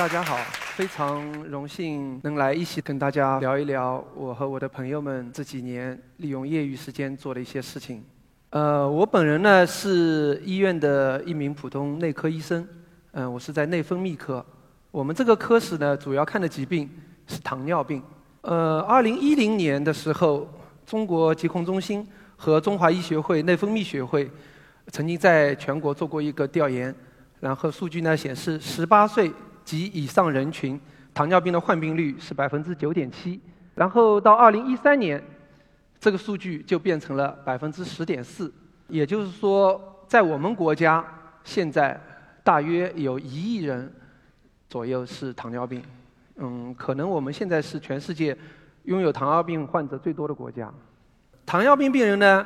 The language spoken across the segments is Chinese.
大家好，非常荣幸能来一起跟大家聊一聊我和我的朋友们这几年利用业余时间做的一些事情。呃，我本人呢是医院的一名普通内科医生，嗯、我是在内分泌科。我们这个科室呢主要看的疾病是糖尿病。呃，二零一零年的时候，中国疾控中心和中华医学会内分泌学会曾经在全国做过一个调研，然后数据呢显示，十八岁及以上人群糖尿病的患病率是百分之九点七，然后到二零一三年，这个数据就变成了百分之十点四，也就是说，在我们国家现在大约有一亿人左右是糖尿病，嗯，可能我们现在是全世界拥有糖尿病患者最多的国家。糖尿病病人呢，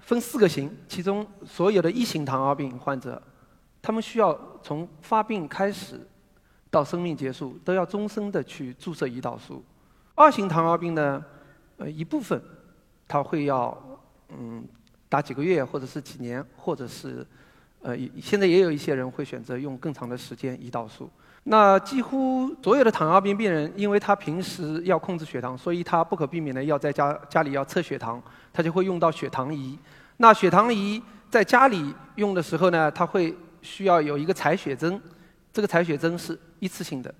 分四个型，其中所有的一型糖尿病患者，他们需要从发病开始到生命结束，都要终身的去注射胰岛素。二型糖尿病呢，呃，一部分他会要嗯打几个月，或者是几年，或者是呃，现在也有一些人会选择用更长的时间胰岛素。那几乎所有的糖尿病病人，因为他平时要控制血糖，所以他不可避免的要在家家里要测血糖，他就会用到血糖仪。那血糖仪在家里用的时候呢，它会需要有一个采血针，这个采血针是一次性的。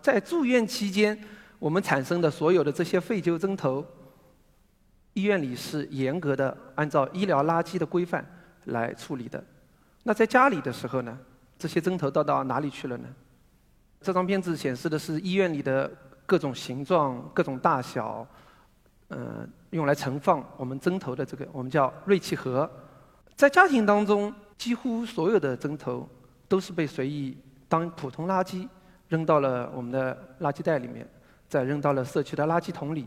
在住院期间，我们产生的所有的这些废旧针头，医院里是严格的按照医疗垃圾的规范来处理的。那在家里的时候呢，这些针头都到哪里去了呢？这张片子显示的是医院里的各种形状、各种大小，呃，用来盛放我们针头的这个我们叫锐器盒。在家庭当中，几乎所有的针头都是被随意当普通垃圾扔到了我们的垃圾袋里面，再扔到了社区的垃圾桶里，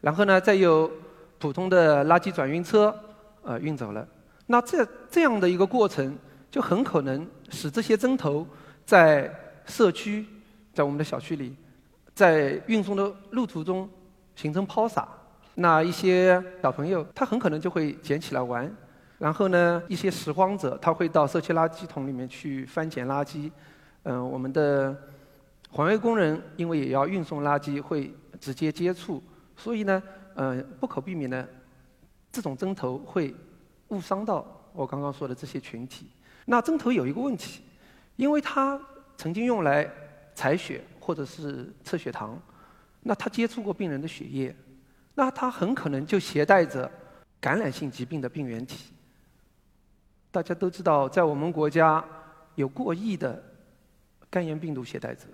然后呢，再由普通的垃圾转运车呃运走了。那这这样的一个过程，就很可能使这些针头在社区。在我们的小区里，在运送的路途中形成抛洒，那一些小朋友他很可能就会捡起来玩，然后呢，一些拾荒者他会到社区垃圾桶里面去翻捡垃圾，嗯，我们的环卫工人因为也要运送垃圾，会直接接触，所以呢，嗯，不可避免的，这种针头会误伤到我刚刚说的这些群体。那针头有一个问题，因为它曾经用来采血或者是测血糖，那他接触过病人的血液，那他很可能就携带着感染性疾病的病原体。大家都知道，在我们国家有过亿的肝炎病毒携带者。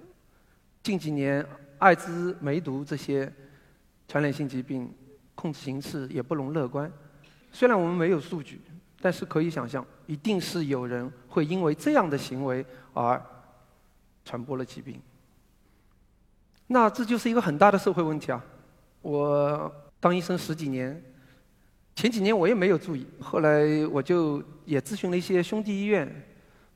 近几年，艾滋、梅毒这些传染性疾病控制形势也不容乐观。虽然我们没有数据，但是可以想象，一定是有人会因为这样的行为而。传播了疾病，那这就是一个很大的社会问题啊！我当医生十几年，前几年我也没有注意，后来我就也咨询了一些兄弟医院，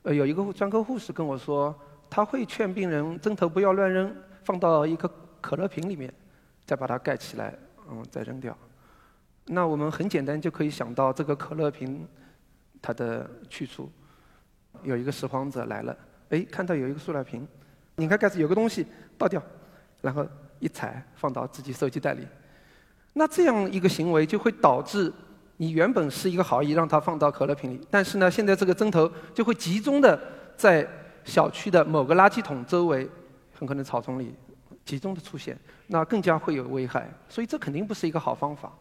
呃，有一个专科护士跟我说，他会劝病人针头不要乱扔，放到一个可乐瓶里面，再把它盖起来，嗯，再扔掉。那我们很简单就可以想到这个可乐瓶它的去处，有一个拾荒者来了。哎，看到有一个塑料瓶，拧开盖子有个东西倒掉，然后一踩放到自己收集袋里。那这样一个行为就会导致你原本是一个好意让它放到可乐瓶里，但是呢，现在这个针头就会集中的在小区的某个垃圾桶周围，很可能草丛里集中的出现，那更加会有危害。所以这肯定不是一个好方法。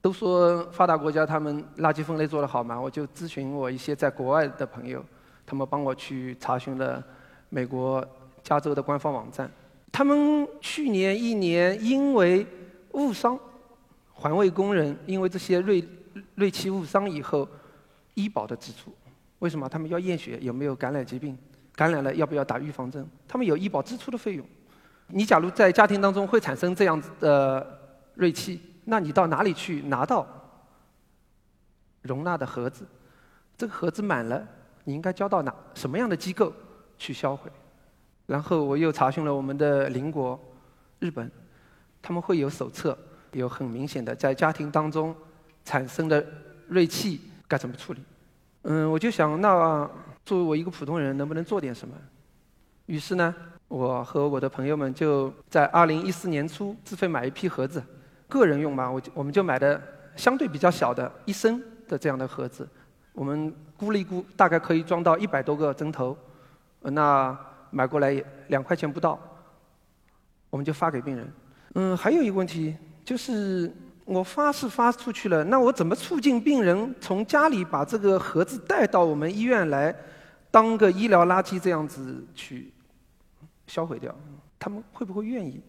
都说发达国家他们垃圾分类做得好嘛，我就咨询我一些在国外的朋友。他们帮我去查询了美国加州的官方网站，他们去年一年因为误伤环卫工人，因为这些锐锐器误伤以后，医保的支出，为什么？他们要验血有没有感染疾病，感染了要不要打预防针？他们有医保支出的费用。你假如在家庭当中会产生这样子的锐器，那你到哪里去拿到容纳的盒子？这个盒子满了。你应该交到哪什么样的机构去销毁？然后我又查询了我们的邻国日本，他们会有手册，有很明显的在家庭当中产生的锐气该怎么处理。嗯，我就想，那作为我一个普通人，能不能做点什么？于是呢，我和我的朋友们就在2014年初自费买一批盒子，个人用嘛，我就我们就买的相对比较小的一升的这样的盒子，我们估了一估，大概可以装到一百多个针头，那买过来两块钱不到，我们就发给病人。嗯，还有一个问题就是。我发是发出去了，那我怎么促进病人从家里把这个盒子带到我们医院来，当个医疗垃圾这样子去销毁掉？他们会不会愿意？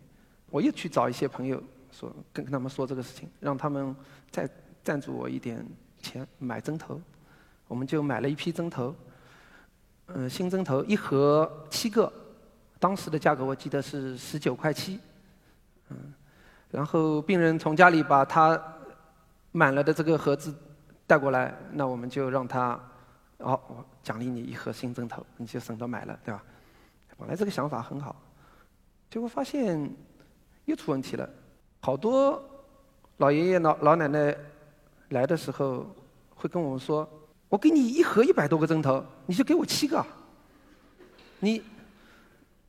我又去找一些朋友说，跟跟他们说这个事情，让他们再赞助我一点钱买针头。我们就买了一批针头，嗯，新针头一盒七个，当时的价格我记得是十九块七，嗯。然后病人从家里把他满了的这个盒子带过来，那我们就让他，哦，我奖励你一盒新针头，你就省得买了，对吧？本来这个想法很好，结果发现又出问题了。好多老爷爷老老奶奶来的时候会跟我们说：“我给你一盒一百多个针头，你就给我七个，你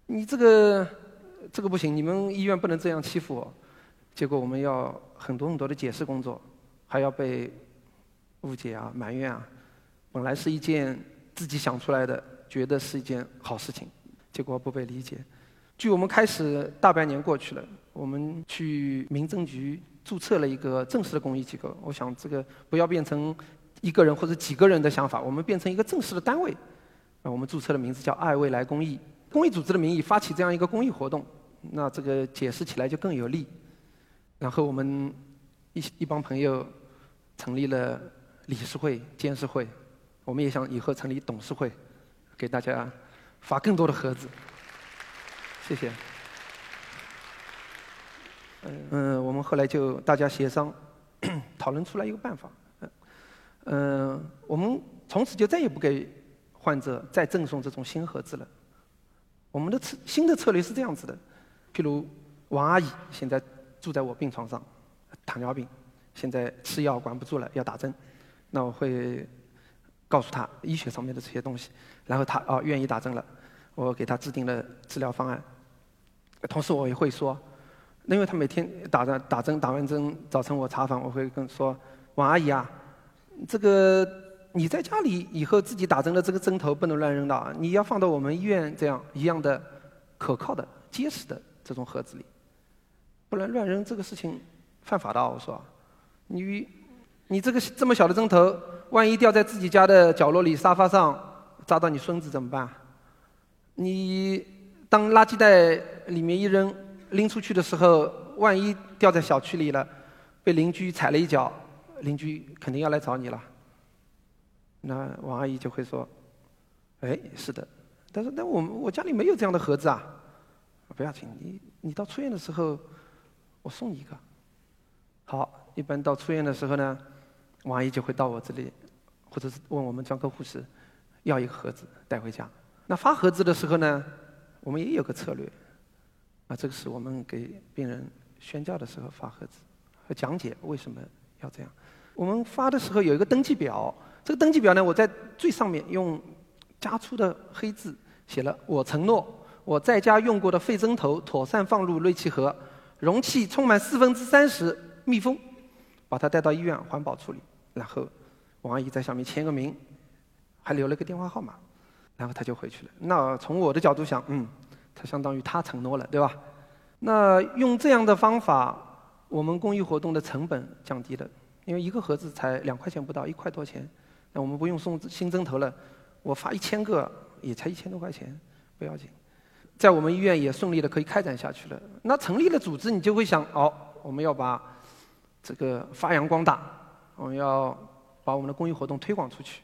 你这个这个不行，你们医院不能这样欺负我。”结果我们要很多很多的解释工作，还要被误解啊、埋怨啊。本来是一件自己想出来的，觉得是一件好事情，结果不被理解。距我们开始大半年过去了，我们去民政局注册了一个正式的公益机构。我想这个不要变成一个人或者几个人的想法，我们变成一个正式的单位。啊，我们注册的名字叫爱未来公益，公益组织的名义发起这样一个公益活动，那这个解释起来就更有力。然后我们一一帮朋友成立了理事会、监事会，我们也想以后成立董事会，给大家发更多的盒子。谢谢。嗯，我们后来就大家协商，讨论出来一个办法。嗯，我们从此就再也不给患者再赠送这种新盒子了。我们的策新的策略是这样子的，譬如王阿姨现在。住在我病床上，糖尿病，现在吃药管不住了，要打针。那我会告诉他医学上面的这些东西，然后他哦愿意打针了，我给他制定了治疗方案。同时我也会说，因为他每天打着打针，打完针早晨我查房，我会跟说王阿姨啊，这个你在家里以后自己打针的这个针头不能乱扔的，你要放到我们医院这样一样的可靠的结实的这种盒子里。不能乱扔这个事情，犯法的。我说，你你这个这么小的针头，万一掉在自己家的角落里沙发上，扎到你孙子怎么办？你当垃圾袋里面一扔，拎出去的时候，万一掉在小区里了，被邻居踩了一脚，邻居肯定要来找你了。那王阿姨就会说：“哎，是的，但是那我我家里没有这样的盒子啊。”不要紧，你你到出院的时候。我送你一个，好，一般到出院的时候呢，王阿姨就会到我这里，或者是问我们专科护士要一个盒子带回家。那发盒子的时候呢，我们也有个策略，啊，这个是我们给病人宣教的时候发盒子和讲解为什么要这样。我们发的时候有一个登记表，这个登记表呢，我在最上面用加粗的黑字写了：我承诺我在家用过的废针头妥善放入锐气盒。容器充满四分之三十密封，把它带到医院环保处理，然后王阿姨在上面签个名，还留了个电话号码，然后他就回去了。那从我的角度想，嗯，他相当于他承诺了，对吧？那用这样的方法，我们公益活动的成本降低了，因为一个盒子才两块钱不到，一块多钱，那我们不用送新针头了，我发一千个也才一千多块钱，不要紧。在我们医院也顺利的可以开展下去了。那成立了组织，你就会想，哦，我们要把这个发扬光大，我们要把我们的公益活动推广出去。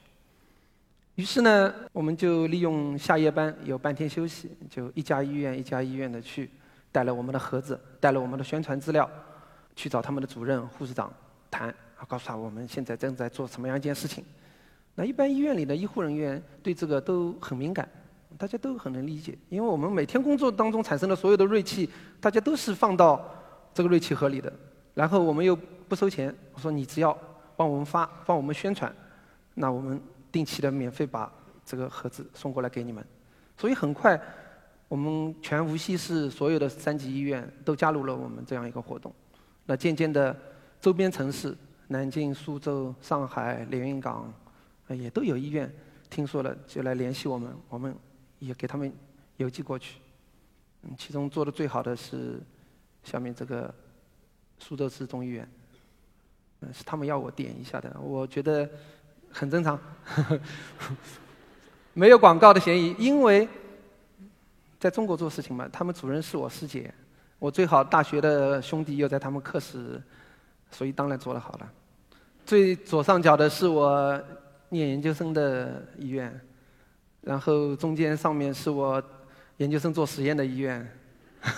于是呢，我们就利用下夜班有半天休息，就一家医院一家医院的去，带了我们的盒子，带了我们的宣传资料，去找他们的主任、护士长谈，啊告诉他我们现在正在做什么样一件事情。那一般医院里的医护人员对这个都很敏感。大家都很能理解，因为我们每天工作当中产生的所有的锐气，大家都是放到这个锐气盒里的。然后我们又不收钱，我说你只要帮我们发，帮我们宣传，那我们定期的免费把这个盒子送过来给你们。所以很快，我们全无锡市所有的三级医院都加入了我们这样一个活动。那渐渐的，周边城市南京、苏州、上海、连云港，也都有医院听说了就来联系我们，我们也给他们邮寄过去。嗯，其中做的最好的是下面这个苏州市中医院，是他们要我点一下的，我觉得很正常，没有广告的嫌疑，因为在中国做事情嘛，他们主任是我师姐，我最好大学的兄弟又在他们课室，所以当然做得好了。最左上角的是我念研究生的医院，然后中间上面是我。研究生做实验的医院，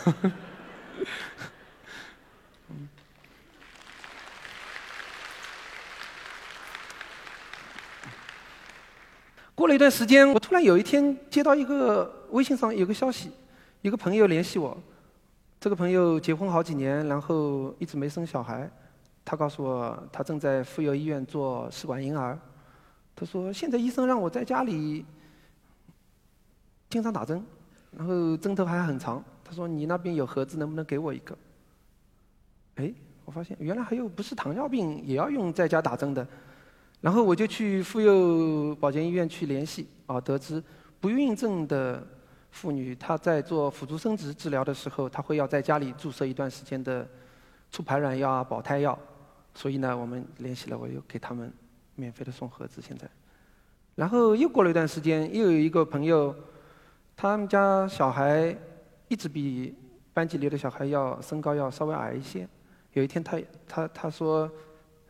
过了一段时间，我突然有一天接到一个微信上有个消息，一个朋友联系我，这个朋友结婚好几年，然后一直没生小孩，他告诉我他正在妇幼医院做试管婴儿，他说现在医生让我在家里经常打针。然后针头还很长，他说：“你那边有盒子，能不能给我一个？”哎，我发现原来还有不是糖尿病也要用在家打针的。然后我就去妇幼保健医院去联系，啊，得知不孕症的妇女她在做辅助生殖治疗的时候，她会要在家里注射一段时间的促排卵药啊、保胎药。所以呢，我们联系了，我又给他们免费的送盒子。现在，然后又过了一段时间，又有一个朋友。他们家小孩一直比班级里的小孩要身高要稍微矮一些。有一天，他他他说，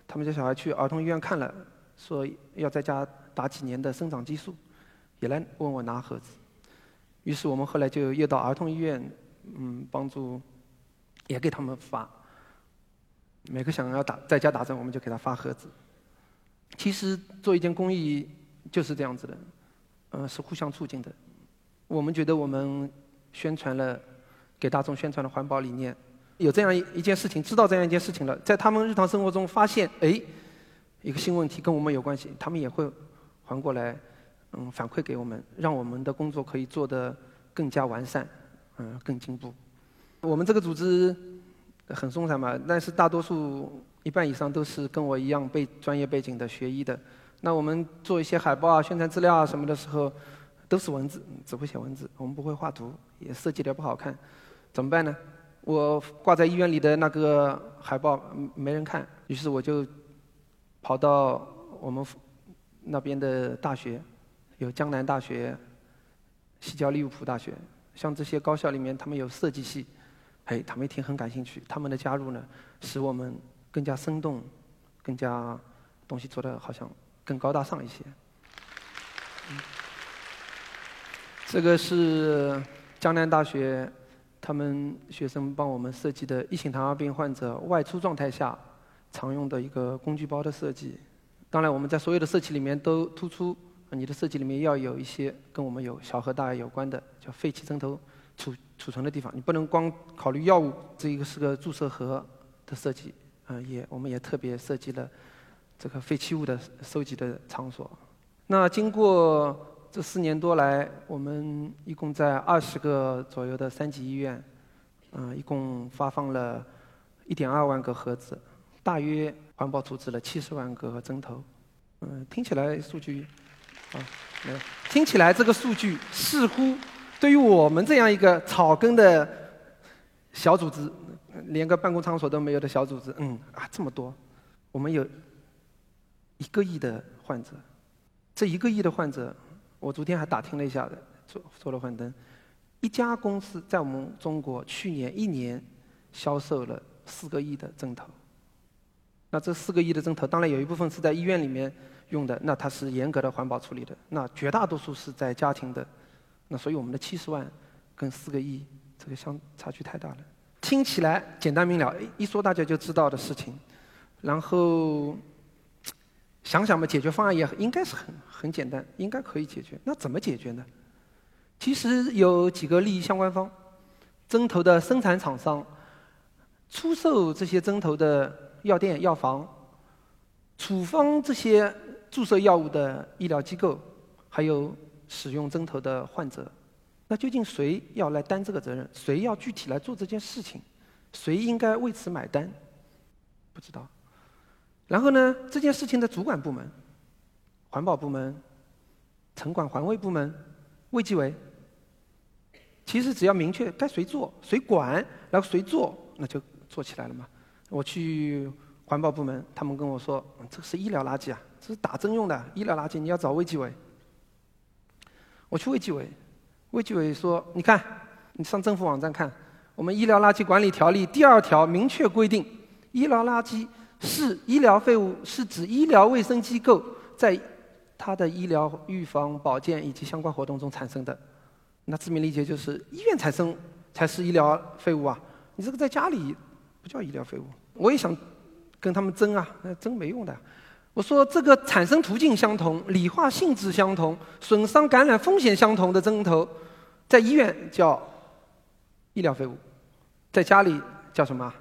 他们家小孩去儿童医院看了，说要在家打几年的生长激素，也来问我拿盒子。于是我们后来就又到儿童医院，嗯，帮助，也给他们发。每个想要打在家打针，我们就给他发盒子。其实做一件公益就是这样子的，嗯，是互相促进的。我们觉得我们宣传了，给大众宣传了环保理念，有这样一一件事情，知道这样一件事情了，在他们日常生活中发现，哎，一个新问题跟我们有关系，他们也会还过来，嗯，反馈给我们，让我们的工作可以做得更加完善，嗯，更进步。我们这个组织很松散嘛，但是大多数一半以上都是跟我一样背专业背景的学医的。那我们做一些海报啊、宣传资料啊什么的时候。都是文字，只会写文字，我们不会画图，也设计的不好看，怎么办呢？我挂在医院里的那个海报没人看，于是我就跑到我们那边的大学，有江南大学、西交利物浦大学，像这些高校里面，他们有设计系，哎，他们一听很感兴趣，他们的加入呢，使我们更加生动，更加东西做的好像更高大上一些。这个是江南大学他们学生帮我们设计的一型糖尿病患者外出状态下常用的一个工具包的设计。当然，我们在所有的设计里面都突出你的设计里面要有一些跟我们有小和大有关的，叫废弃针头储储存的地方。你不能光考虑药物，这一个是个注射盒的设计。嗯，也我们也特别设计了这个废弃物的收集的场所。那经过。这四年多来，我们一共在二十个左右的三级医院，嗯，一共发放了一点二万个盒子，大约环保处置了七十万个针头。嗯，听起来数据，啊，没有，听起来这个数据似乎对于我们这样一个草根的小组织，连个办公场所都没有的小组织，嗯，啊，这么多，我们有一个亿的患者，这一个亿的患者。我昨天还打听了一下的，做做了幻灯，一家公司在我们中国去年一年销售了四个亿的针头。那这四个亿的针头，当然有一部分是在医院里面用的，那它是严格的环保处理的。那绝大多数是在家庭的。那所以我们的七十万跟四个亿这个相差距太大了。听起来简单明了，一说大家就知道的事情。然后。想想嘛，解决方案也应该是很很简单，应该可以解决。那怎么解决呢？其实有几个利益相关方：针头的生产厂商、出售这些针头的药店、药房、处方这些注射药物的医疗机构，还有使用针头的患者。那究竟谁要来担这个责任？谁要具体来做这件事情？谁应该为此买单？不知道。然后呢，这件事情的主管部门，环保部门、城管环卫部门、卫计委，其实只要明确该谁做、谁管，然后谁做，那就做起来了嘛。我去环保部门，他们跟我说：“这是医疗垃圾啊，这是打针用的医疗垃圾，你要找卫计委。”我去卫计委。卫计委说：“你看，你上政府网站看，我们医疗垃圾管理条例第二条明确规定，医疗垃圾是医疗废物，是指医疗卫生机构在它的医疗、预防、保健以及相关活动中产生的。那字面理解就是医院产生才是医疗废物啊！你这个在家里不叫医疗废物。我也想跟他们争啊，那争没用的。”我说这个产生途径相同、理化性质相同、损伤感染风险相同的针头，在医院叫医疗废物，在家里叫什么？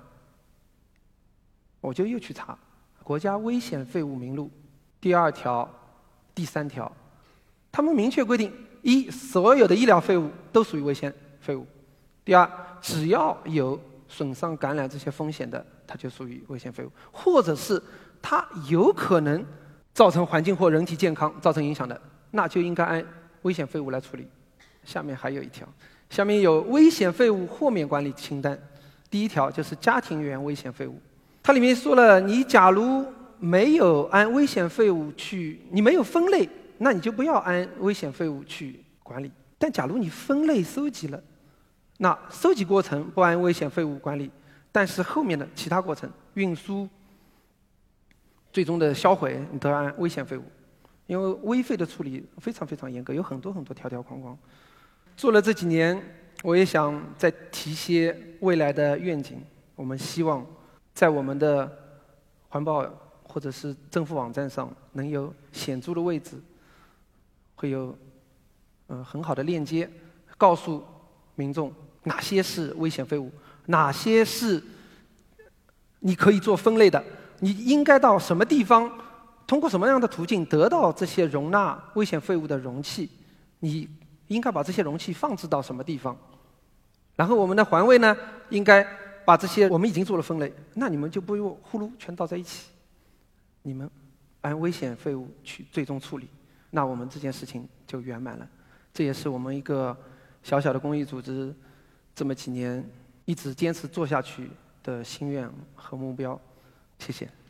我就又去查《国家危险废物名录》第二条、第三条，他们明确规定：一，所有的医疗废物都属于危险废物；第二，只要有损伤感染这些风险的，它就属于危险废物，或者是。它有可能造成环境或人体健康造成影响的，那就应该按危险废物来处理。下面还有一条，下面有危险废物豁免管理清单。第一条就是家庭原危险废物，它里面说了，你假如没有按危险废物去，你没有分类，那你就不要按危险废物去管理。但假如你分类收集了，那收集过程不按危险废物管理，但是后面的其他过程，运输。最终的销毁，你都要按危险废物，因为危废的处理非常非常严格，有很多很多条条框框。做了这几年，我也想再提些未来的愿景。我们希望在我们的环保或者是政府网站上能有显著的位置，会有嗯很好的链接，告诉民众哪些是危险废物，哪些是你可以做分类的。你应该到什么地方，通过什么样的途径得到这些容纳危险废物的容器？你应该把这些容器放置到什么地方？然后我们的环卫呢，应该把这些我们已经做了分类，那你们就不用呼噜全倒在一起，你们按危险废物去最终处理，那我们这件事情就圆满了。这也是我们一个小小的公益组织这么几年一直坚持做下去的心愿和目标。谢谢。